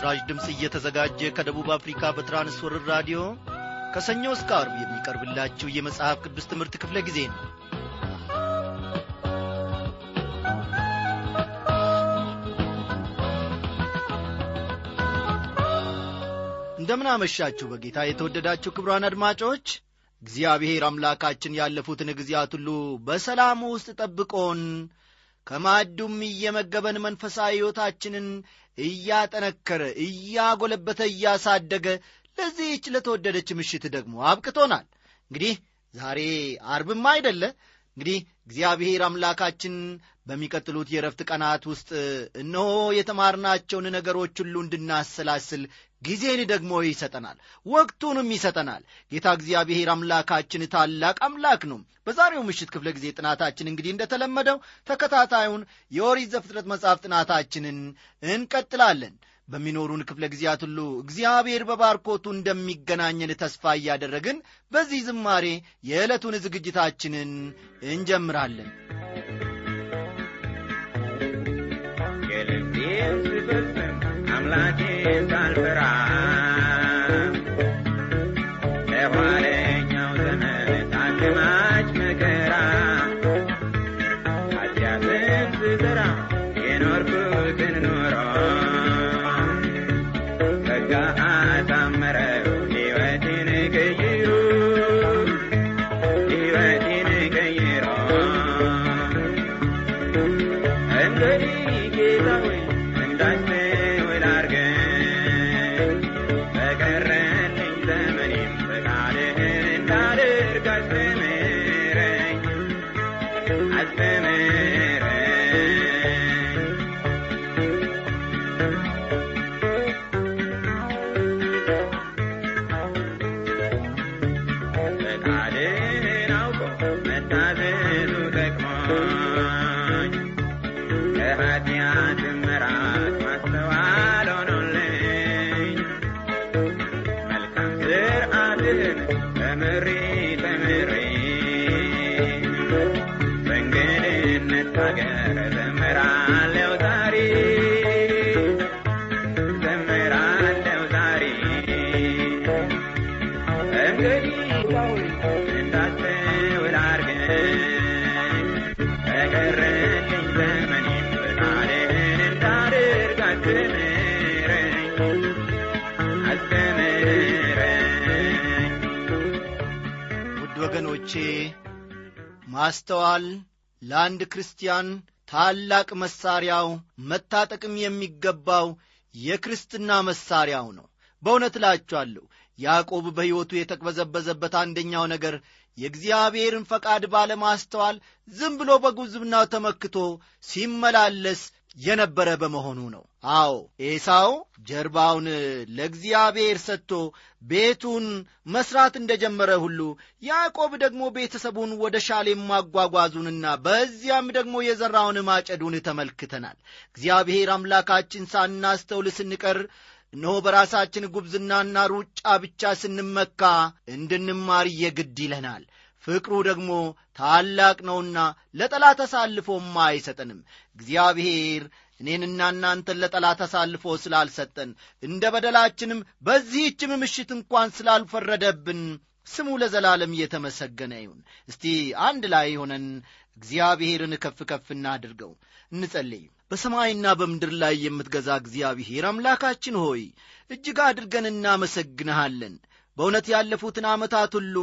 ይህ ምስራች ድምፅ እየተዘጋጀ ከደቡብ አፍሪካ በትራንስወርር ራዲዮ ከሰኞ እስከ አርብ የሚቀርብላችሁ የመጽሐፍ ቅዱስ ትምህርት ክፍለ ጊዜ ነው። እንደምን አመሻችሁ በጌታ የተወደዳችሁ ክብሯን አድማጮች እግዚአብሔር አምላካችን ያለፉትን ጊዜያት ሁሉ በሰላም ውስጥ ጠብቆን ከማዕዱም እየመገበን መንፈሳዊ ሕይወታችንን እያጠነከረ እያጎለበተ እያሳደገ ለዚህች ለተወደደች ምሽት ደግሞ አብቅቶናል። እንግዲህ ዛሬ አርብም አይደለ እንግዲህ እግዚአብሔር አምላካችን በሚቀጥሉት የረፍት ቀናት ውስጥ እነሆ የተማርናቸውን ነገሮች ሁሉ እንድናሰላስል ጊዜን ደግሞ ይሰጠናል ወቅቱንም ይሰጠናል። ጌታ እግዚአብሔር አምላካችን ታላቅ አምላክ ነው። በዛሬው ምሽት ክፍለ ጊዜ ጥናታችን እንግዲህ እንደተለመደው ተከታታዩን የኦሪት ዘፍጥረት መጽሐፍ ጥናታችንን እንቀጥላለን በሚኖሩን ክፍለ ጊዜያት ሁሉ እግዚአብሔር በባርኮቱ እንደሚገናኘን ተስፋ እያደረግን በዚህ ዝማሬ የዕለቱን ዝግጅታችንን እንጀምራለን። የልቤን እንግዲህ ውድ ወገኖቼ ማስተዋል ለአንድ ክርስቲያን ታላቅ መሳሪያው መታጠቅም የሚገባው የክርስትና መሳሪያው ነው። በእውነት እላችኋለሁ ያዕቆብ በሕይወቱ የተቅበዘበዘበት አንደኛው ነገር የእግዚአብሔርን ፈቃድ ባለማስተዋል ዝም ብሎ በጉዝብናው ተመክቶ ሲመላለስ የነበረ በመሆኑ ነው። አዎ ኤሳው ጀርባውን ለእግዚአብሔር ሰጥቶ ቤቱን መስራት እንደጀመረ ሁሉ ያዕቆብ ደግሞ ቤተሰቡን ወደ ሻሌም ማጓጓዙንና በዚያም ደግሞ የዘራውን ማጨዱን ተመልክተናል። እግዚአብሔር አምላካችን ሳናስተውል ስንቀር እነሆ በራሳችን ጉብዝናና ሩጫ ብቻ ስንመካ እንድንማር የግድ ይለናል። ፍቅሩ ደግሞ ታላቅ ነውና ለጠላት አሳልፎም አይሰጠንም። እግዚአብሔር እኔንና እናንተን ለጠላት አሳልፎ ስላልሰጠን እንደ በደላችንም በዚህችም ምሽት እንኳን ስላልፈረደብን ስሙ ለዘላለም እየተመሰገነ ይሁን። እስቲ አንድ ላይ ሆነን እግዚአብሔርን ከፍ ከፍ እናድርገው። እንጸልይ በሰማይና በምድር ላይ የምትገዛ እግዚአብሔር አምላካችን ሆይ እጅግ አድርገን እናመሰግንሃለን። በእውነት ያለፉትን ዓመታት ሁሉ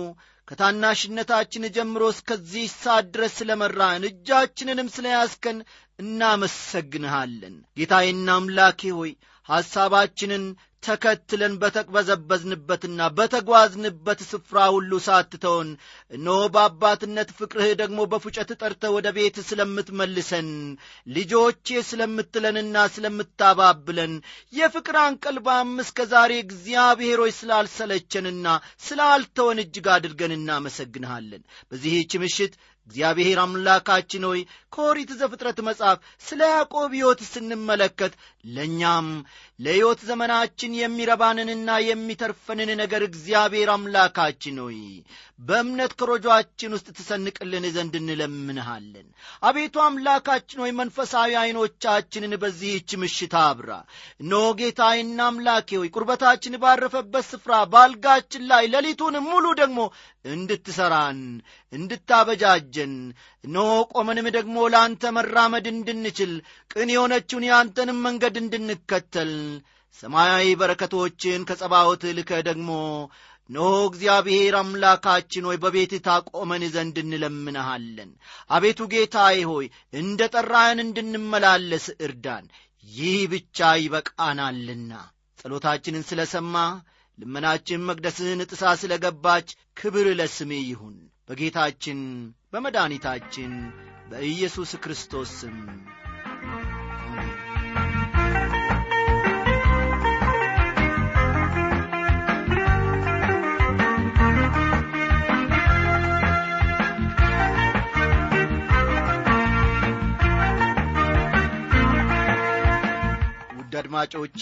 ከታናሽነታችን ጀምሮ እስከዚህ ሰዓት ድረስ ስለ መራን እጃችንንም ስለ ያስከን እናመሰግንሃለን። ጌታዬና አምላኬ ሆይ ሐሳባችንን ተከትለን በተቅበዘበዝንበትና በተጓዝንበት ስፍራ ሁሉ ሳትተውን እነሆ በአባትነት ፍቅርህ ደግሞ በፉጨት ጠርተ ወደ ቤት ስለምትመልሰን ልጆቼ ስለምትለንና ስለምታባብለን የፍቅር አንቀልባም እስከ ዛሬ እግዚአብሔሮች ስላልሰለቸንና ስላልተወን እጅግ አድርገን እናመሰግንሃለን። በዚህች ምሽት እግዚአብሔር አምላካችን ሆይ ከኦሪት ዘፍጥረት መጽሐፍ ስለ ያዕቆብ ሕይወት ስንመለከት ለእኛም ለሕይወት ዘመናችን የሚረባንንና የሚተርፈንን ነገር እግዚአብሔር አምላካችን ሆይ በእምነት ከሮጇችን ውስጥ ትሰንቅልን ዘንድ እንለምንሃለን። አቤቱ አምላካችን ሆይ መንፈሳዊ ዐይኖቻችንን በዚህች ምሽት አብራ። እነሆ ጌታዬና አምላኬ ሆይ ቁርበታችን ባረፈበት ስፍራ ባልጋችን ላይ ሌሊቱን ሙሉ ደግሞ እንድትሠራን እንድታበጃጀን እነሆ ቆመንም ደግሞ ለአንተ መራመድ እንድንችል ቅን የሆነችውን የአንተንም መንገድ እንድንከተል ሰማያዊ በረከቶችን ከጸባዖት ልከ ደግሞ እነሆ እግዚአብሔር አምላካችን ሆይ በቤትህ ታቆመን ዘንድ እንለምንሃለን። አቤቱ ጌታዬ ሆይ እንደ ጠራህን እንድንመላለስ እርዳን። ይህ ብቻ ይበቃናልና ጸሎታችንን ስለ ሰማ ልመናችን መቅደስህን ጥሳ ስለ ገባች ክብር ለስሜ ይሁን። በጌታችን በመድኃኒታችን በኢየሱስ ክርስቶስ ስም አድማጮቼ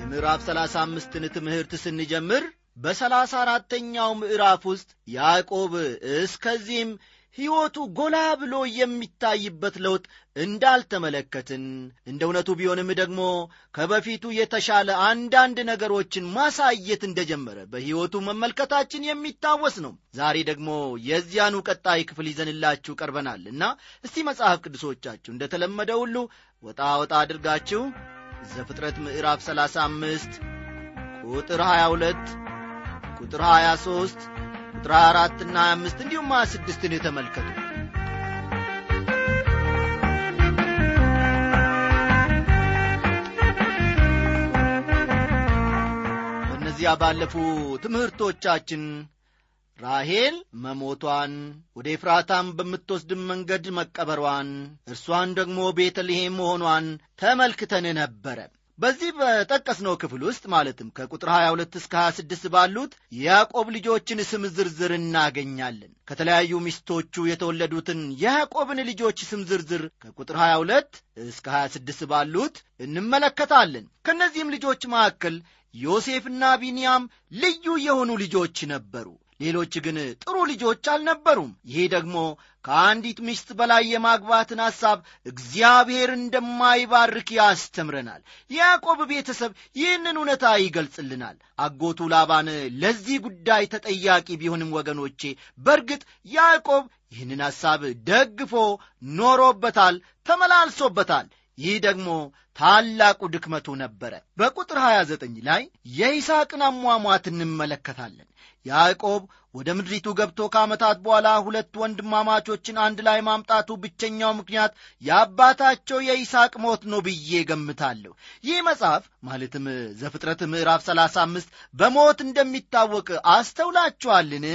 የምዕራፍ ሰላሳ አምስትን ትምህርት ስንጀምር በሰላሳ አራተኛው ምዕራፍ ውስጥ ያዕቆብ እስከዚህም ሕይወቱ ጎላ ብሎ የሚታይበት ለውጥ እንዳልተመለከትን እንደ እውነቱ ቢሆንም ደግሞ ከበፊቱ የተሻለ አንዳንድ ነገሮችን ማሳየት እንደጀመረ በሕይወቱ መመልከታችን የሚታወስ ነው። ዛሬ ደግሞ የዚያኑ ቀጣይ ክፍል ይዘንላችሁ ቀርበናል እና እስቲ መጽሐፍ ቅዱሶቻችሁ እንደተለመደ ሁሉ ወጣ ወጣ አድርጋችሁ ዘፍጥረት ምዕራፍ 35 ቁጥር 22 ቁጥር 23 ቁጥር 24 እና 25 እንዲሁም 26ን የተመልከቱ። በእነዚያ ባለፉ ትምህርቶቻችን ራሄል መሞቷን ወደ ኤፍራታም በምትወስድም መንገድ መቀበሯን እርሷን ደግሞ ቤተልሔም መሆኗን ተመልክተን ነበረ በዚህ በጠቀስነው ክፍል ውስጥ ማለትም ከቁጥር 22 እስከ 26 ባሉት የያዕቆብ ልጆችን ስም ዝርዝር እናገኛለን። ከተለያዩ ሚስቶቹ የተወለዱትን የያዕቆብን ልጆች ስም ዝርዝር ከቁጥር 22 እስከ 26 ባሉት እንመለከታለን። ከእነዚህም ልጆች መካከል ዮሴፍና ቢንያም ልዩ የሆኑ ልጆች ነበሩ ሌሎች ግን ጥሩ ልጆች አልነበሩም። ይህ ደግሞ ከአንዲት ሚስት በላይ የማግባትን ሐሳብ እግዚአብሔር እንደማይባርክ ያስተምረናል። የያዕቆብ ቤተሰብ ይህንን እውነታ ይገልጽልናል። አጎቱ ላባን ለዚህ ጉዳይ ተጠያቂ ቢሆንም ወገኖቼ በእርግጥ ያዕቆብ ይህንን ሐሳብ ደግፎ ኖሮበታል ተመላልሶበታል። ይህ ደግሞ ታላቁ ድክመቱ ነበረ። በቁጥር 29 ላይ የይስሐቅን አሟሟት እንመለከታለን ያዕቆብ ወደ ምድሪቱ ገብቶ ከዓመታት በኋላ ሁለት ወንድማማቾችን አንድ ላይ ማምጣቱ ብቸኛው ምክንያት የአባታቸው የይስሐቅ ሞት ነው ብዬ ገምታለሁ ይህ መጽሐፍ ማለትም ዘፍጥረት ምዕራፍ 35 በሞት እንደሚታወቅ አስተውላችኋልን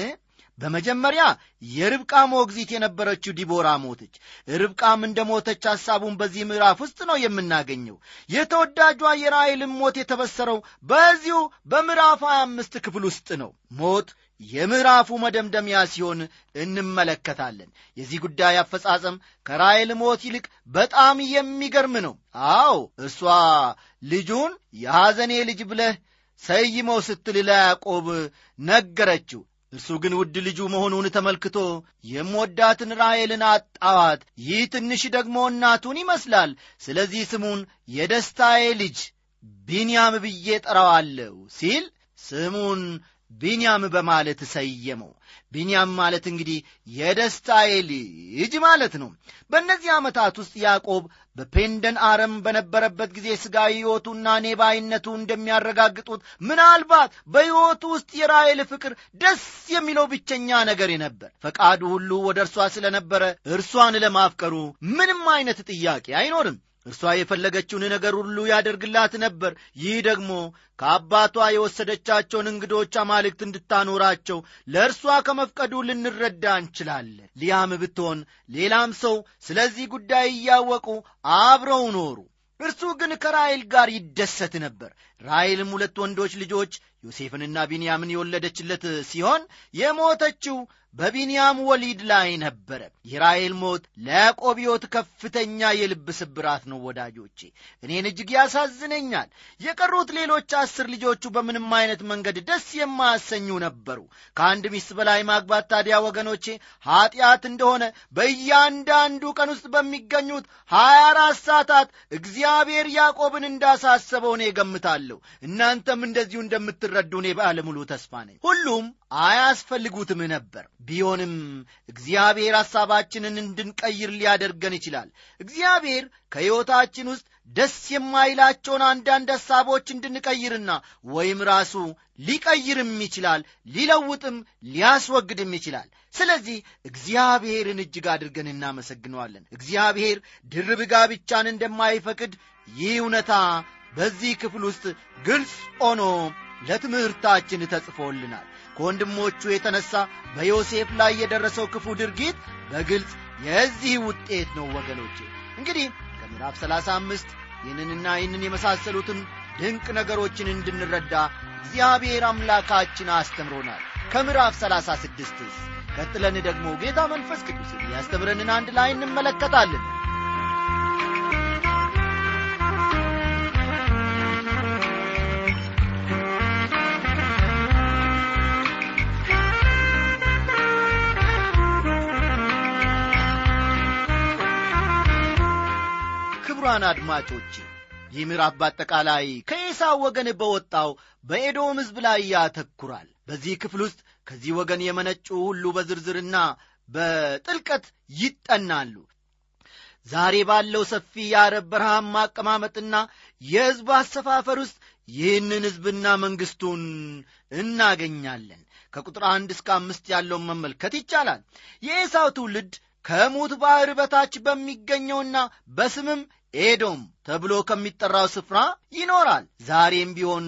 በመጀመሪያ የርብቃ ሞግዚት የነበረችው ዲቦራ ሞተች። ርብቃም እንደ ሞተች ሐሳቡን በዚህ ምዕራፍ ውስጥ ነው የምናገኘው። የተወዳጇ የራይልም ሞት የተበሰረው በዚሁ በምዕራፍ 25 ክፍል ውስጥ ነው። ሞት የምዕራፉ መደምደሚያ ሲሆን እንመለከታለን። የዚህ ጉዳይ አፈጻጸም ከራይል ሞት ይልቅ በጣም የሚገርም ነው። አዎ እርሷ ልጁን የሐዘኔ ልጅ ብለህ ሰይመው ስትል ለያዕቆብ ነገረችው እርሱ ግን ውድ ልጁ መሆኑን ተመልክቶ የምወዳትን ራሔልን አጣዋት። ይህ ትንሽ ደግሞ እናቱን ይመስላል። ስለዚህ ስሙን የደስታዬ ልጅ ቢንያም ብዬ ጠራዋለሁ ሲል ስሙን ቢንያም በማለት ሰየመው። ቢንያም ማለት እንግዲህ የደስታዬ ልጅ ማለት ነው። በእነዚህ ዓመታት ውስጥ ያዕቆብ በፔንደን አረም በነበረበት ጊዜ ሥጋዊ ሕይወቱና ኔባይነቱ እንደሚያረጋግጡት ምናልባት በሕይወቱ ውስጥ የራሔል ፍቅር ደስ የሚለው ብቸኛ ነገር ነበር። ፈቃዱ ሁሉ ወደ እርሷ ስለነበረ እርሷን ለማፍቀሩ ምንም አይነት ጥያቄ አይኖርም እርሷ የፈለገችውን ነገር ሁሉ ያደርግላት ነበር። ይህ ደግሞ ከአባቷ የወሰደቻቸውን እንግዶች አማልክት እንድታኖራቸው ለእርሷ ከመፍቀዱ ልንረዳ እንችላለን። ሊያም ብትሆን ሌላም ሰው ስለዚህ ጉዳይ እያወቁ አብረው ኖሩ። እርሱ ግን ከራይል ጋር ይደሰት ነበር። ራይልም ሁለት ወንዶች ልጆች ዮሴፍንና ቢንያምን የወለደችለት ሲሆን የሞተችው በቢንያም ወሊድ ላይ ነበረ። የራሔል ሞት ለያዕቆብ ሕይወት ከፍተኛ የልብ ስብራት ነው። ወዳጆቼ እኔን እጅግ ያሳዝነኛል። የቀሩት ሌሎች አስር ልጆቹ በምንም አይነት መንገድ ደስ የማያሰኙ ነበሩ። ከአንድ ሚስት በላይ ማግባት ታዲያ ወገኖቼ ኀጢአት እንደሆነ በእያንዳንዱ ቀን ውስጥ በሚገኙት ሀያ አራት ሰዓታት እግዚአብሔር ያዕቆብን እንዳሳሰበው እኔ እገምታለሁ። እናንተም እንደዚሁ እንደምትረዱ እኔ ባለሙሉ ተስፋ ነኝ። ሁሉም አያስፈልጉትም ነበር። ቢሆንም እግዚአብሔር ሐሳባችንን እንድንቀይር ሊያደርገን ይችላል። እግዚአብሔር ከሕይወታችን ውስጥ ደስ የማይላቸውን አንዳንድ ሐሳቦች እንድንቀይርና ወይም ራሱ ሊቀይርም ይችላል፣ ሊለውጥም ሊያስወግድም ይችላል። ስለዚህ እግዚአብሔርን እጅግ አድርገን እናመሰግነዋለን። እግዚአብሔር ድርብ ጋብቻን እንደማይፈቅድ ይህ እውነታ በዚህ ክፍል ውስጥ ግልጽ ሆኖ ለትምህርታችን ተጽፎልናል። ከወንድሞቹ የተነሳ በዮሴፍ ላይ የደረሰው ክፉ ድርጊት በግልጽ የዚህ ውጤት ነው። ወገኖቼ እንግዲህ ከምዕራፍ ሰላሳ አምስት ይህንንና ይህንን የመሳሰሉትን ድንቅ ነገሮችን እንድንረዳ እግዚአብሔር አምላካችን አስተምሮናል። ከምዕራፍ ሰላሳ ስድስትስ ቀጥለን ደግሞ ጌታ መንፈስ ቅዱስ የሚያስተምረንን አንድ ላይ እንመለከታለን። ክቡራን አድማጮቼ ይህ ምዕራፍ በአጠቃላይ ከኤሳው ወገን በወጣው በኤዶም ሕዝብ ላይ ያተኩራል። በዚህ ክፍል ውስጥ ከዚህ ወገን የመነጩ ሁሉ በዝርዝርና በጥልቀት ይጠናሉ። ዛሬ ባለው ሰፊ የአረብ በረሃማ አቀማመጥና የሕዝብ አሰፋፈር ውስጥ ይህንን ሕዝብና መንግሥቱን እናገኛለን። ከቁጥር አንድ እስከ አምስት ያለውን መመልከት ይቻላል። የኤሳው ትውልድ ከሙት ባሕር በታች በሚገኘውና በስምም ኤዶም ተብሎ ከሚጠራው ስፍራ ይኖራል። ዛሬም ቢሆን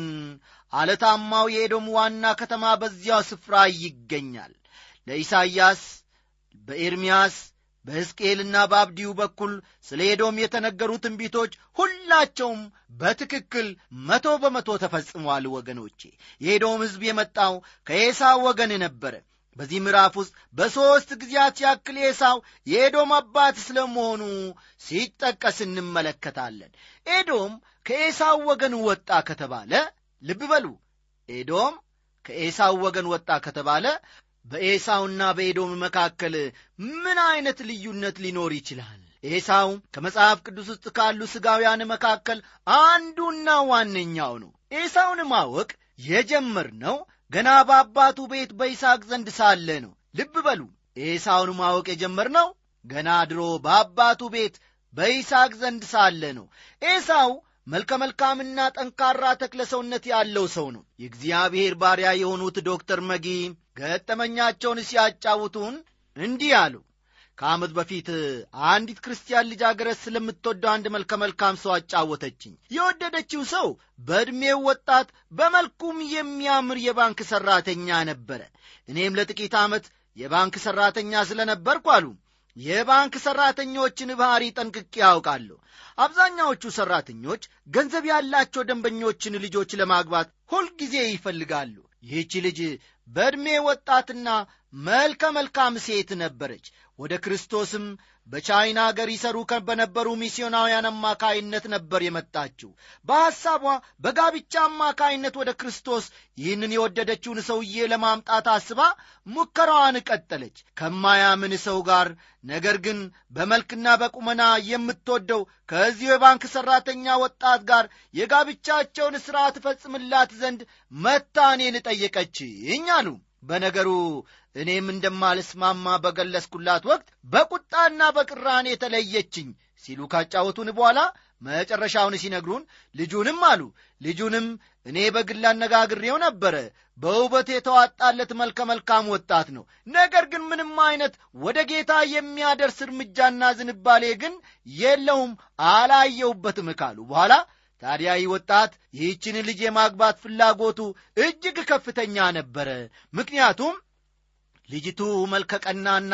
አለታማው የኤዶም ዋና ከተማ በዚያው ስፍራ ይገኛል። ለኢሳይያስ በኤርምያስ በሕዝቅኤልና በአብዲዩ በኩል ስለ ኤዶም የተነገሩ ትንቢቶች ሁላቸውም በትክክል መቶ በመቶ ተፈጽመዋል። ወገኖቼ የኤዶም ሕዝብ የመጣው ከኤሳው ወገን ነበረ። በዚህ ምዕራፍ ውስጥ በሦስት ጊዜያት ያክል ኤሳው የኤዶም አባት ስለመሆኑ ሲጠቀስ እንመለከታለን። ኤዶም ከኤሳው ወገን ወጣ ከተባለ ልብ በሉ፣ ኤዶም ከኤሳው ወገን ወጣ ከተባለ በኤሳውና በኤዶም መካከል ምን ዐይነት ልዩነት ሊኖር ይችላል? ኤሳው ከመጽሐፍ ቅዱስ ውስጥ ካሉ ሥጋውያን መካከል አንዱና ዋነኛው ነው። ኤሳውን ማወቅ የጀመርነው ገና በአባቱ ቤት በይስሐቅ ዘንድ ሳለ ነው። ልብ በሉ ኤሳውን ማወቅ የጀመርነው ገና ድሮ በአባቱ ቤት በይስሐቅ ዘንድ ሳለ ነው። ኤሳው መልከ መልካምና ጠንካራ ተክለ ሰውነት ያለው ሰው ነው። የእግዚአብሔር ባሪያ የሆኑት ዶክተር መጊ ገጠመኛቸውን ሲያጫውቱን እንዲህ አሉ። ከዓመት በፊት አንዲት ክርስቲያን ልጃገረድ ስለምትወደው አንድ መልከ መልካም ሰው አጫወተችኝ። የወደደችው ሰው በዕድሜው ወጣት፣ በመልኩም የሚያምር የባንክ ሠራተኛ ነበረ። እኔም ለጥቂት ዓመት የባንክ ሠራተኛ ስለነበርኩ አሉ የባንክ ሠራተኞችን ባሕሪ ጠንቅቄ ያውቃለሁ። አብዛኛዎቹ ሠራተኞች ገንዘብ ያላቸው ደንበኞችን ልጆች ለማግባት ሁልጊዜ ይፈልጋሉ። ይህች ልጅ በዕድሜ ወጣትና መልከ መልካም ሴት ነበረች። ወደ ክርስቶስም በቻይና አገር ይሰሩ በነበሩ ሚስዮናውያን አማካይነት ነበር የመጣችው። በሐሳቧ በጋብቻ አማካይነት ወደ ክርስቶስ ይህንን የወደደችውን ሰውዬ ለማምጣት አስባ ሙከራዋን ቀጠለች። ከማያምን ሰው ጋር ነገር ግን በመልክና በቁመና የምትወደው ከዚሁ የባንክ ሠራተኛ ወጣት ጋር የጋብቻቸውን ሥራ ትፈጽምላት ዘንድ መታ እኔን ጠየቀችኝ አሉ። በነገሩ እኔም እንደማልስማማ በገለጽኩላት ወቅት በቁጣና በቅራኔ የተለየችኝ ሲሉ ካጫወቱን በኋላ መጨረሻውን ሲነግሩን ልጁንም አሉ ልጁንም እኔ በግል አነጋግሬው ነበረ። በውበት የተዋጣለት መልከ መልካም ወጣት ነው። ነገር ግን ምንም አይነት ወደ ጌታ የሚያደርስ እርምጃና ዝንባሌ ግን የለውም፣ አላየውበትም ካሉ በኋላ ታዲያ ይህ ወጣት ይህችን ልጅ የማግባት ፍላጎቱ እጅግ ከፍተኛ ነበረ። ምክንያቱም ልጅቱ መልከቀናና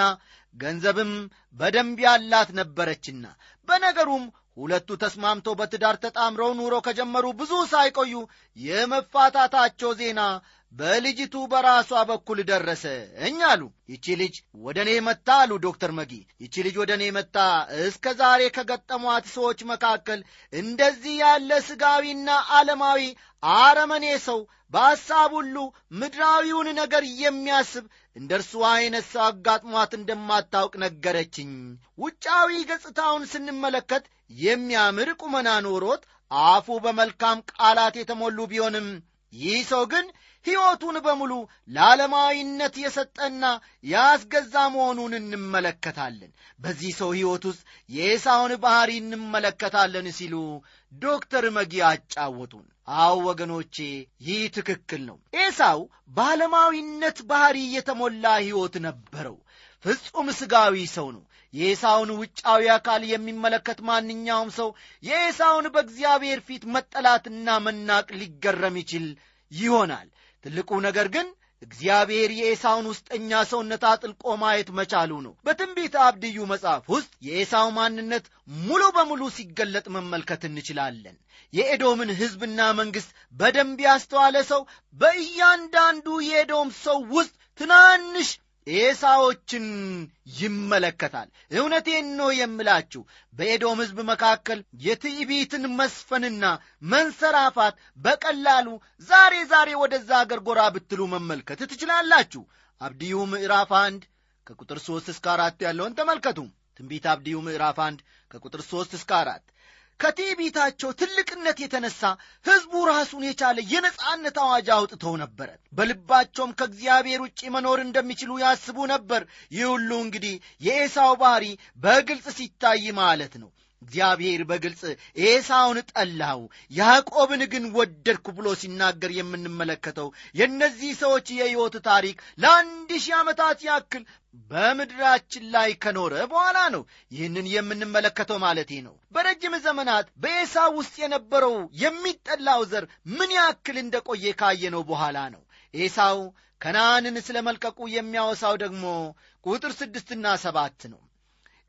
ገንዘብም በደንብ ያላት ነበረችና፣ በነገሩም ሁለቱ ተስማምተው በትዳር ተጣምረው ኑሮ ከጀመሩ ብዙ ሳይቆዩ የመፋታታቸው ዜና በልጅቱ በራሷ በኩል ደረሰኝ አሉ። ይቺ ልጅ ወደ እኔ መታ አሉ ዶክተር መጊ። ይቺ ልጅ ወደ እኔ መታ እስከ ዛሬ ከገጠሟት ሰዎች መካከል እንደዚህ ያለ ሥጋዊና ዓለማዊ አረመኔ ሰው በሐሳብ ሁሉ ምድራዊውን ነገር የሚያስብ እንደ እርሱ ዐይነት ሰው አጋጥሟት እንደማታውቅ ነገረችኝ። ውጫዊ ገጽታውን ስንመለከት የሚያምር ቁመና ኖሮት አፉ በመልካም ቃላት የተሞሉ ቢሆንም ይህ ሰው ግን ሕይወቱን በሙሉ ለዓለማዊነት የሰጠና ያስገዛ መሆኑን እንመለከታለን። በዚህ ሰው ሕይወት ውስጥ የኤሳውን ባሕሪ እንመለከታለን ሲሉ ዶክተር መጊ አጫወቱን። አዎ ወገኖቼ፣ ይህ ትክክል ነው። ኤሳው በዓለማዊነት ባሕሪ የተሞላ ሕይወት ነበረው። ፍጹም ሥጋዊ ሰው ነው። የኤሳውን ውጫዊ አካል የሚመለከት ማንኛውም ሰው የኤሳውን በእግዚአብሔር ፊት መጠላትና መናቅ ሊገረም ይችል ይሆናል። ትልቁ ነገር ግን እግዚአብሔር የኤሳውን ውስጠኛ ሰውነት አጥልቆ ማየት መቻሉ ነው። በትንቢት አብድዩ መጽሐፍ ውስጥ የኤሳው ማንነት ሙሉ በሙሉ ሲገለጥ መመልከት እንችላለን። የኤዶምን ሕዝብና መንግሥት በደንብ ያስተዋለ ሰው በእያንዳንዱ የኤዶም ሰው ውስጥ ትናንሽ ኤሳዎችን ይመለከታል። እውነቴን ነው የምላችሁ በኤዶም ሕዝብ መካከል የትዕቢትን መስፈንና መንሰራፋት በቀላሉ ዛሬ ዛሬ ወደዛ አገር ጎራ ብትሉ መመልከት ትችላላችሁ። አብድዩ ምዕራፍ አንድ ከቁጥር ሦስት እስከ አራት ያለውን ተመልከቱ። ትንቢት አብድዩ ምዕራፍ አንድ ከቁጥር ሦስት እስከ አራት ከትዕቢታቸው ትልቅነት የተነሳ ሕዝቡ ራሱን የቻለ የነጻነት አዋጅ አውጥተው ነበረ። በልባቸውም ከእግዚአብሔር ውጭ መኖር እንደሚችሉ ያስቡ ነበር። ይህ ሁሉ እንግዲህ የኤሳው ባሕሪ በግልጽ ሲታይ ማለት ነው። እግዚአብሔር በግልጽ ኤሳውን ጠላው፣ ያዕቆብን ግን ወደድኩ ብሎ ሲናገር የምንመለከተው የእነዚህ ሰዎች የሕይወት ታሪክ ለአንድ ሺህ ዓመታት ያክል በምድራችን ላይ ከኖረ በኋላ ነው ይህንን የምንመለከተው ማለቴ ነው። በረጅም ዘመናት በኤሳው ውስጥ የነበረው የሚጠላው ዘር ምን ያክል እንደቆየ ካየነው በኋላ ነው። ኤሳው ከነዓንን ስለ መልቀቁ የሚያወሳው ደግሞ ቁጥር ስድስትና ሰባት ነው።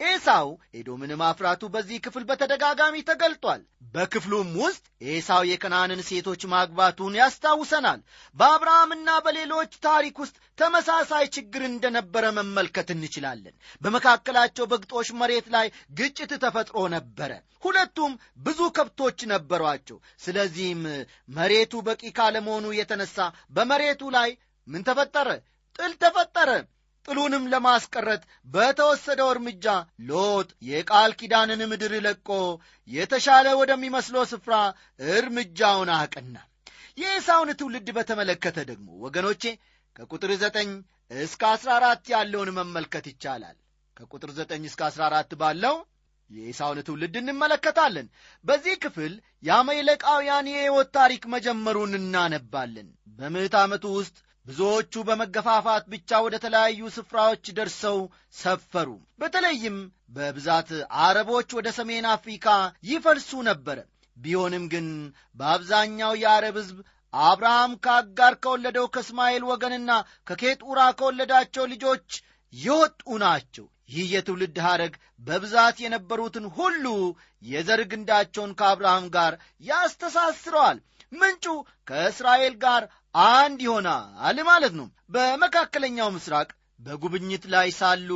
ኤሳው ኤዶምን ማፍራቱ በዚህ ክፍል በተደጋጋሚ ተገልጧል። በክፍሉም ውስጥ ኤሳው የከነዓንን ሴቶች ማግባቱን ያስታውሰናል። በአብርሃምና በሌሎች ታሪክ ውስጥ ተመሳሳይ ችግር እንደነበረ መመልከት እንችላለን። በመካከላቸው በግጦሽ መሬት ላይ ግጭት ተፈጥሮ ነበረ። ሁለቱም ብዙ ከብቶች ነበሯቸው። ስለዚህም መሬቱ በቂ ካለመሆኑ የተነሳ በመሬቱ ላይ ምን ተፈጠረ? ጥል ተፈጠረ። ጥሉንም ለማስቀረት በተወሰደው እርምጃ ሎጥ የቃል ኪዳንን ምድር ለቆ የተሻለ ወደሚመስለው ስፍራ እርምጃውን አቀና። የኤሳውን ትውልድ በተመለከተ ደግሞ ወገኖቼ ከቁጥር ዘጠኝ እስከ አሥራ አራት ያለውን መመልከት ይቻላል። ከቁጥር ዘጠኝ እስከ አሥራ አራት ባለው የኤሳውን ትውልድ እንመለከታለን። በዚህ ክፍል የአማሌቃውያን የሕይወት ታሪክ መጀመሩን እናነባለን። በምዕት ዓመቱ ውስጥ ብዙዎቹ በመገፋፋት ብቻ ወደ ተለያዩ ስፍራዎች ደርሰው ሰፈሩ። በተለይም በብዛት አረቦች ወደ ሰሜን አፍሪካ ይፈልሱ ነበረ። ቢሆንም ግን በአብዛኛው የአረብ ሕዝብ አብርሃም ከአጋር ከወለደው ከእስማኤል ወገንና ከኬጡራ ከወለዳቸው ልጆች የወጡ ናቸው። ይህ የትውልድ ሐረግ በብዛት የነበሩትን ሁሉ የዘር ግንዳቸውን ከአብርሃም ጋር ያስተሳስረዋል። ምንጩ ከእስራኤል ጋር አንድ ይሆናል ማለት ነው። በመካከለኛው ምስራቅ በጉብኝት ላይ ሳሉ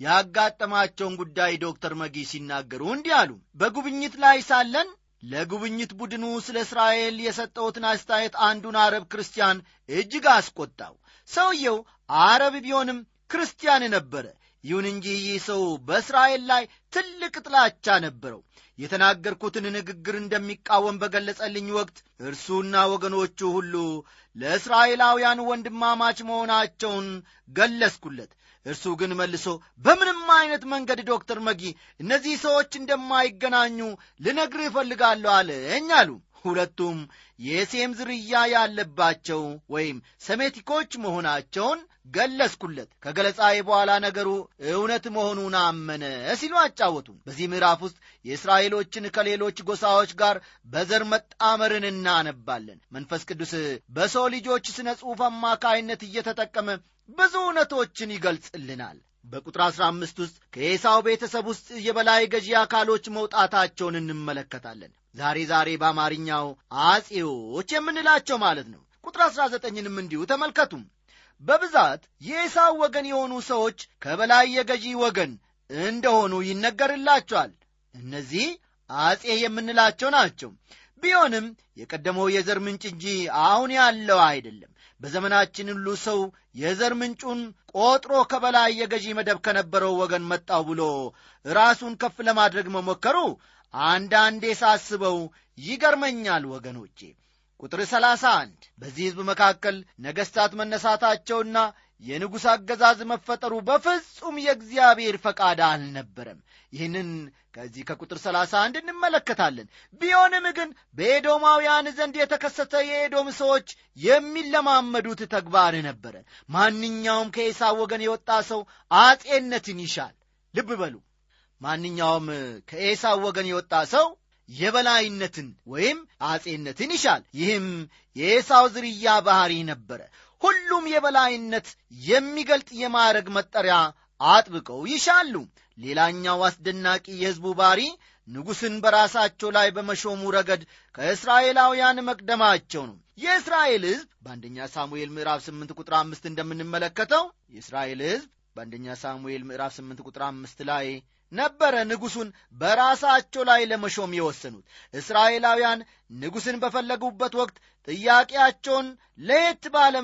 ያጋጠማቸውን ጉዳይ ዶክተር መጊ ሲናገሩ እንዲህ አሉ። በጉብኝት ላይ ሳለን ለጉብኝት ቡድኑ ስለ እስራኤል የሰጠውትን አስተያየት አንዱን አረብ ክርስቲያን እጅግ አስቆጣው። ሰውየው አረብ ቢሆንም ክርስቲያን ነበረ። ይሁን እንጂ ይህ ሰው በእስራኤል ላይ ትልቅ ጥላቻ ነበረው። የተናገርኩትን ንግግር እንደሚቃወም በገለጸልኝ ወቅት እርሱና ወገኖቹ ሁሉ ለእስራኤላውያን ወንድማማች መሆናቸውን ገለጽኩለት። እርሱ ግን መልሶ በምንም አይነት መንገድ ዶክተር መጊ እነዚህ ሰዎች እንደማይገናኙ ልነግርህ እፈልጋለሁ አለኝ አሉ። ሁለቱም የሴም ዝርያ ያለባቸው ወይም ሰሜቲኮች መሆናቸውን ገለጽኩለት። ከገለጻዬ በኋላ ነገሩ እውነት መሆኑን አመነ ሲሉ አጫወቱን። በዚህ ምዕራፍ ውስጥ የእስራኤሎችን ከሌሎች ጎሳዎች ጋር በዘር መጣመርን እናነባለን። መንፈስ ቅዱስ በሰው ልጆች ስነ ጽሑፍ አማካይነት እየተጠቀመ ብዙ እውነቶችን ይገልጽልናል። በቁጥር አሥራ አምስት ውስጥ ከኤሳው ቤተሰብ ውስጥ የበላይ ገዢ አካሎች መውጣታቸውን እንመለከታለን ዛሬ ዛሬ በአማርኛው አጼዎች የምንላቸው ማለት ነው። ቁጥር አሥራ ዘጠኝንም እንዲሁ ተመልከቱም። በብዛት የኤሳው ወገን የሆኑ ሰዎች ከበላይ የገዢ ወገን እንደሆኑ ይነገርላቸዋል። እነዚህ አጼ የምንላቸው ናቸው። ቢሆንም የቀደመው የዘር ምንጭ እንጂ አሁን ያለው አይደለም። በዘመናችን ሁሉ ሰው የዘር ምንጩን ቆጥሮ ከበላይ የገዢ መደብ ከነበረው ወገን መጣው ብሎ ራሱን ከፍ ለማድረግ መሞከሩ አንዳንዴ ሳስበው ይገርመኛል ወገኖቼ። ቁጥር 31 በዚህ ሕዝብ መካከል ነገሥታት መነሳታቸውና የንጉሥ አገዛዝ መፈጠሩ በፍጹም የእግዚአብሔር ፈቃድ አልነበረም። ይህንን ከዚህ ከቁጥር 31 እንመለከታለን። ቢሆንም ግን በኤዶማውያን ዘንድ የተከሰተ የኤዶም ሰዎች የሚለማመዱት ተግባር ነበረ። ማንኛውም ከኤሳው ወገን የወጣ ሰው አጼነትን ይሻል። ልብ በሉ ማንኛውም ከኤሳው ወገን የወጣ ሰው የበላይነትን ወይም አጼነትን ይሻል። ይህም የኤሳው ዝርያ ባህሪ ነበረ። ሁሉም የበላይነት የሚገልጥ የማዕረግ መጠሪያ አጥብቀው ይሻሉ። ሌላኛው አስደናቂ የሕዝቡ ባሪ ንጉሥን በራሳቸው ላይ በመሾሙ ረገድ ከእስራኤላውያን መቅደማቸው ነው። የእስራኤል ሕዝብ በአንደኛ ሳሙኤል ምዕራፍ 8 ቁጥር አምስት እንደምንመለከተው የእስራኤል ሕዝብ በአንደኛ ሳሙኤል ምዕራፍ 8 ቁጥር አምስት ላይ ነበረ ንጉሡን በራሳቸው ላይ ለመሾም የወሰኑት። እስራኤላውያን ንጉሥን በፈለጉበት ወቅት ጥያቄያቸውን ለየት ባለ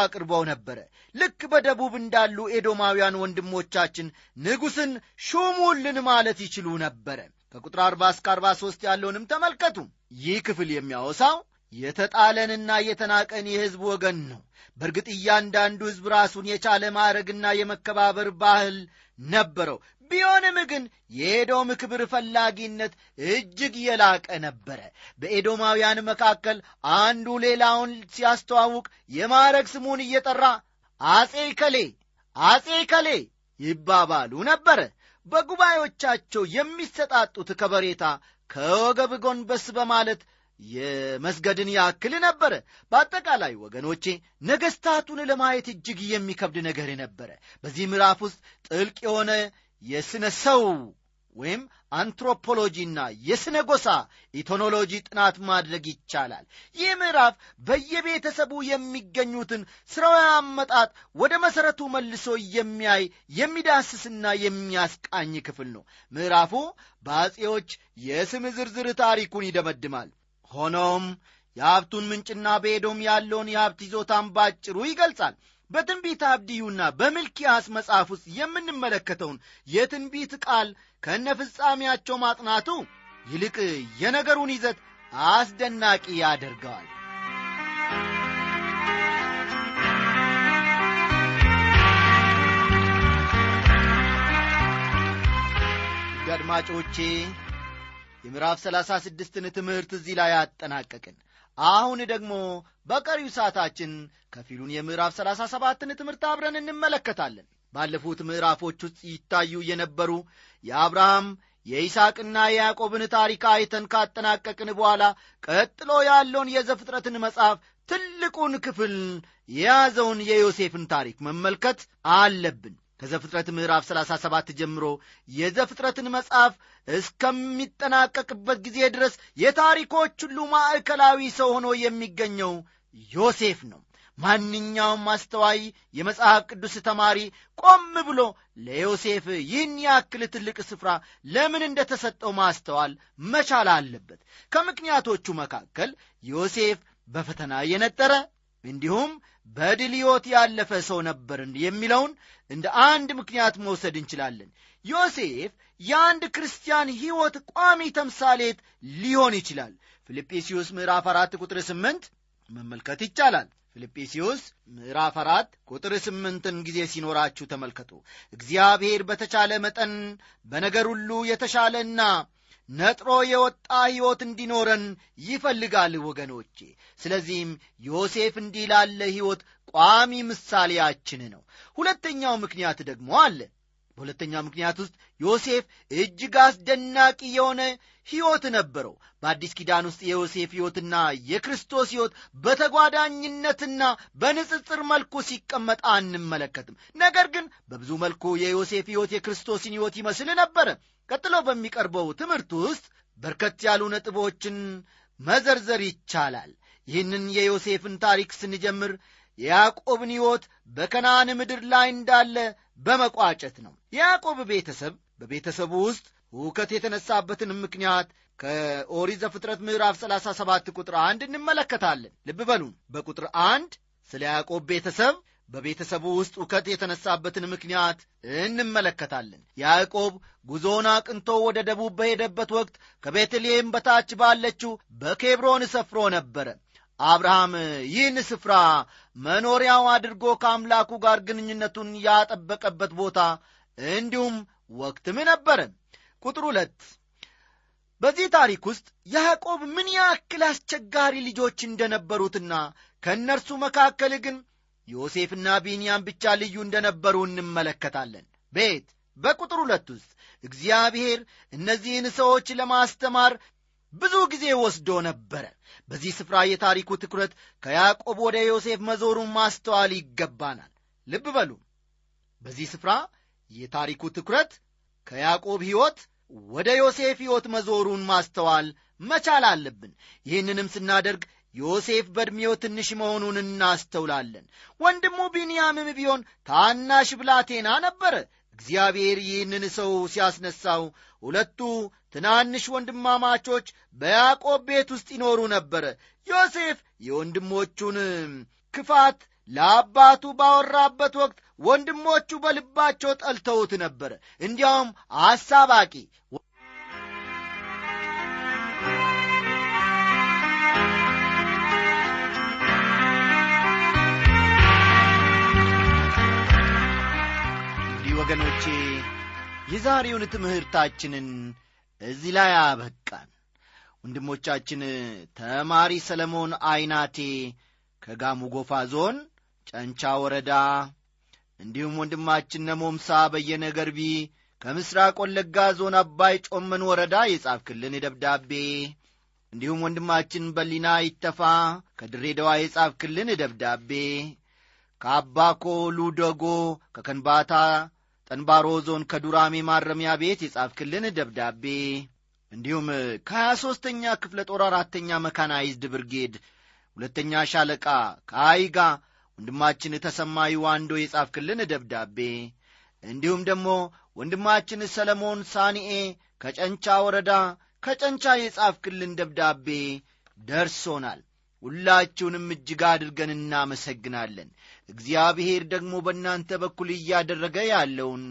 አቅርበው ነበረ። ልክ በደቡብ እንዳሉ ኤዶማውያን ወንድሞቻችን ንጉሥን ሹሙልን ማለት ይችሉ ነበረ። ከቁጥር 40 እስከ 43 ያለውንም ተመልከቱ። ይህ ክፍል የሚያወሳው የተጣለንና የተናቀን የሕዝብ ወገን ነው። በእርግጥ እያንዳንዱ ሕዝብ ራሱን የቻለ ማዕረግና የመከባበር ባህል ነበረው ቢሆንም ግን የኤዶም ክብር ፈላጊነት እጅግ የላቀ ነበረ። በኤዶማውያን መካከል አንዱ ሌላውን ሲያስተዋውቅ የማዕረግ ስሙን እየጠራ አጼ ከሌ አጼ ከሌ ይባባሉ ነበረ። በጉባኤዎቻቸው የሚሰጣጡት ከበሬታ ከወገብ ጎንበስ በማለት የመስገድን ያክል ነበረ። በአጠቃላይ ወገኖቼ ነገሥታቱን ለማየት እጅግ የሚከብድ ነገር ነበረ። በዚህ ምዕራፍ ውስጥ ጥልቅ የሆነ የስነ ሰው ወይም አንትሮፖሎጂና የስነ ጎሳ ኢቶኖሎጂ ጥናት ማድረግ ይቻላል። ይህ ምዕራፍ በየቤተሰቡ የሚገኙትን ስራዊ አመጣጥ ወደ መሠረቱ መልሶ የሚያይ የሚዳስስና የሚያስቃኝ ክፍል ነው። ምዕራፉ በአጼዎች የስም ዝርዝር ታሪኩን ይደመድማል። ሆኖም የሀብቱን ምንጭና በኤዶም ያለውን የሀብት ይዞታን ባጭሩ ይገልጻል በትንቢት አብድዩና በምልኪያስ መጽሐፍ ውስጥ የምንመለከተውን የትንቢት ቃል ከነ ፍጻሜያቸው ማጥናቱ ይልቅ የነገሩን ይዘት አስደናቂ ያደርገዋል። አድማጮቼ የምዕራፍ ሰላሳ ስድስትን ትምህርት እዚህ ላይ አጠናቀቅን አሁን ደግሞ በቀሪው ሰዓታችን ከፊሉን የምዕራፍ ሰላሳ ሰባትን ትምህርት አብረን እንመለከታለን። ባለፉት ምዕራፎች ውስጥ ይታዩ የነበሩ የአብርሃም የይስቅና የያዕቆብን ታሪክ አይተን ካጠናቀቅን በኋላ ቀጥሎ ያለውን የዘፍጥረትን መጽሐፍ ትልቁን ክፍል የያዘውን የዮሴፍን ታሪክ መመልከት አለብን ከዘፍጥረት ምዕራፍ 37 ጀምሮ የዘፍጥረትን መጽሐፍ እስከሚጠናቀቅበት ጊዜ ድረስ የታሪኮች ሁሉ ማዕከላዊ ሰው ሆኖ የሚገኘው ዮሴፍ ነው። ማንኛውም አስተዋይ የመጽሐፍ ቅዱስ ተማሪ ቆም ብሎ ለዮሴፍ ይህን ያክል ትልቅ ስፍራ ለምን እንደተሰጠው ማስተዋል መቻል አለበት። ከምክንያቶቹ መካከል ዮሴፍ በፈተና የነጠረ እንዲሁም በድል ሕይወት ያለፈ ሰው ነበርን የሚለውን እንደ አንድ ምክንያት መውሰድ እንችላለን። ዮሴፍ የአንድ ክርስቲያን ሕይወት ቋሚ ተምሳሌት ሊሆን ይችላል። ፊልጵስዩስ ምዕራፍ አራት ቁጥር ስምንት መመልከት ይቻላል። ፊልጵስዩስ ምዕራፍ አራት ቁጥር ስምንትን ጊዜ ሲኖራችሁ ተመልከቱ። እግዚአብሔር በተቻለ መጠን በነገር ሁሉ የተሻለና ነጥሮ የወጣ ሕይወት እንዲኖረን ይፈልጋል ወገኖቼ። ስለዚህም ዮሴፍ እንዲህ ላለ ሕይወት ቋሚ ምሳሌያችን ነው። ሁለተኛው ምክንያት ደግሞ አለ በሁለተኛ ምክንያት ውስጥ ዮሴፍ እጅግ አስደናቂ የሆነ ሕይወት ነበረው። በአዲስ ኪዳን ውስጥ የዮሴፍ ሕይወትና የክርስቶስ ሕይወት በተጓዳኝነትና በንጽጽር መልኩ ሲቀመጥ አንመለከትም። ነገር ግን በብዙ መልኩ የዮሴፍ ሕይወት የክርስቶስን ሕይወት ይመስል ነበረ። ቀጥሎ በሚቀርበው ትምህርት ውስጥ በርከት ያሉ ነጥቦችን መዘርዘር ይቻላል። ይህንን የዮሴፍን ታሪክ ስንጀምር የያዕቆብን ሕይወት በከናን ምድር ላይ እንዳለ በመቋጨት ነው። የያዕቆብ ቤተሰብ በቤተሰቡ ውስጥ ሁከት የተነሳበትን ምክንያት ከኦሪት ዘፍጥረት ምዕራፍ 37 ቁጥር አንድ እንመለከታለን። ልብ በሉን በቁጥር አንድ ስለ ያዕቆብ ቤተሰብ በቤተሰቡ ውስጥ ውከት የተነሳበትን ምክንያት እንመለከታለን። ያዕቆብ ጉዞውን አቅንቶ ወደ ደቡብ በሄደበት ወቅት ከቤተልሔም በታች ባለችው በኬብሮን ሰፍሮ ነበረ። አብርሃም ይህን ስፍራ መኖሪያው አድርጎ ከአምላኩ ጋር ግንኙነቱን ያጠበቀበት ቦታ እንዲሁም ወቅትም ነበረ ቁጥር ሁለት በዚህ ታሪክ ውስጥ ያዕቆብ ምን ያክል አስቸጋሪ ልጆች እንደነበሩትና ከእነርሱ መካከል ግን ዮሴፍና ቢንያም ብቻ ልዩ እንደነበሩ እንመለከታለን። ቤት በቁጥር ሁለት ውስጥ እግዚአብሔር እነዚህን ሰዎች ለማስተማር ብዙ ጊዜ ወስዶ ነበረ። በዚህ ስፍራ የታሪኩ ትኩረት ከያዕቆብ ወደ ዮሴፍ መዞሩን ማስተዋል ይገባናል። ልብ በሉ። በዚህ ስፍራ የታሪኩ ትኩረት ከያዕቆብ ሕይወት ወደ ዮሴፍ ሕይወት መዞሩን ማስተዋል መቻል አለብን። ይህንንም ስናደርግ ዮሴፍ በዕድሜው ትንሽ መሆኑን እናስተውላለን። ወንድሙ ቢንያምም ቢሆን ታናሽ ብላቴና ነበረ እግዚአብሔር ይህንን ሰው ሲያስነሳው ሁለቱ ትናንሽ ወንድማማቾች በያዕቆብ ቤት ውስጥ ይኖሩ ነበረ ዮሴፍ የወንድሞቹን ክፋት ለአባቱ ባወራበት ወቅት ወንድሞቹ በልባቸው ጠልተውት ነበረ እንዲያውም አሳባቂ ወገኖቼ የዛሬውን ትምህርታችንን እዚህ ላይ አበቃን። ወንድሞቻችን ተማሪ ሰለሞን አይናቴ ከጋሙ ጎፋ ዞን ጨንቻ ወረዳ እንዲሁም ወንድማችን ነሞምሳ በየነ ገርቢ ከምስራቅ ወለጋ ዞን አባይ ጮመን ወረዳ የጻፍክልን ደብዳቤ እንዲሁም ወንድማችን በሊና ይተፋ ከድሬዳዋ የጻፍክልን ደብዳቤ ከአባኮ ሉደጎ ከከንባታ ጠንባሮ ዞን ከዱራሜ ማረሚያ ቤት የጻፍክልን ደብዳቤ። እንዲሁም ከሀያ ሦስተኛ ክፍለ ጦር አራተኛ መካናይዝድ ብርጌድ ሁለተኛ ሻለቃ ከአይጋ ወንድማችን ተሰማይ ዋንዶ የጻፍክልን ደብዳቤ። እንዲሁም ደግሞ ወንድማችን ሰለሞን ሳኒኤ ከጨንቻ ወረዳ ከጨንቻ የጻፍክልን ደብዳቤ ደርሶናል። ሁላችሁንም እጅግ አድርገን እናመሰግናለን እግዚአብሔር ደግሞ በእናንተ በኩል እያደረገ ያለውን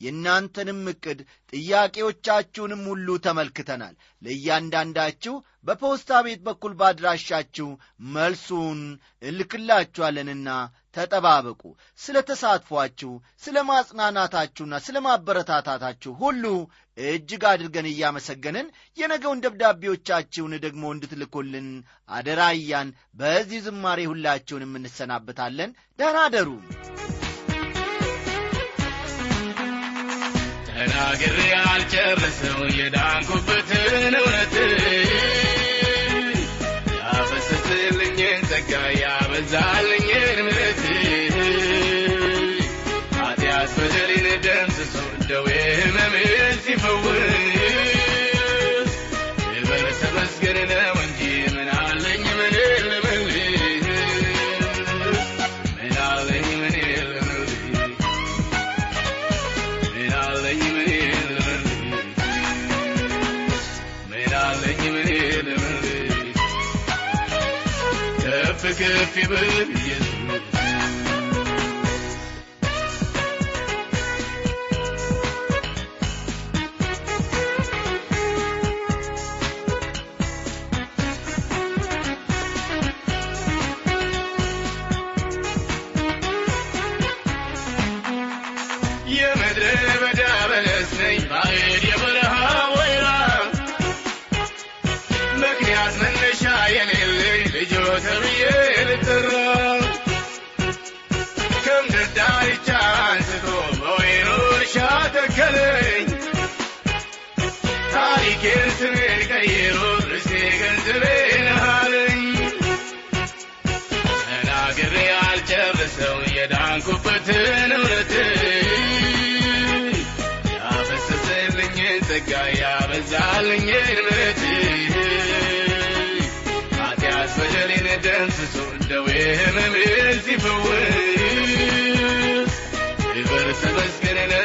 የእናንተንም ዕቅድ ጥያቄዎቻችሁንም ሁሉ ተመልክተናል። ለእያንዳንዳችሁ በፖስታ ቤት በኩል ባድራሻችሁ መልሱን እልክላችኋለንና ተጠባበቁ። ስለ ተሳትፏችሁ ስለ ማጽናናታችሁና ስለ ማበረታታታችሁ ሁሉ እጅግ አድርገን እያመሰገንን የነገውን ደብዳቤዎቻችሁን ደግሞ እንድትልኩልን አደራያን በዚህ ዝማሬ ሁላችሁንም እንሰናበታለን ደህና አደሩ ተናግሬ አልጨርሰው የዳንኩበትን የምድረ በዳ በለስ ነኝ ባዕድ የበረሃ ወይራ ምክንያት መነሻ የሌለኝ ልጆ ተብዬ ልጠራ ዳርቻ አንስቶ በወይኑ እርሻ ተከለኝ ታሪኬን ስሜን ቀይሮት ደዌ ሕመሜን ሲፈውስ ክብር ተመስገን ነው እንጂ ምን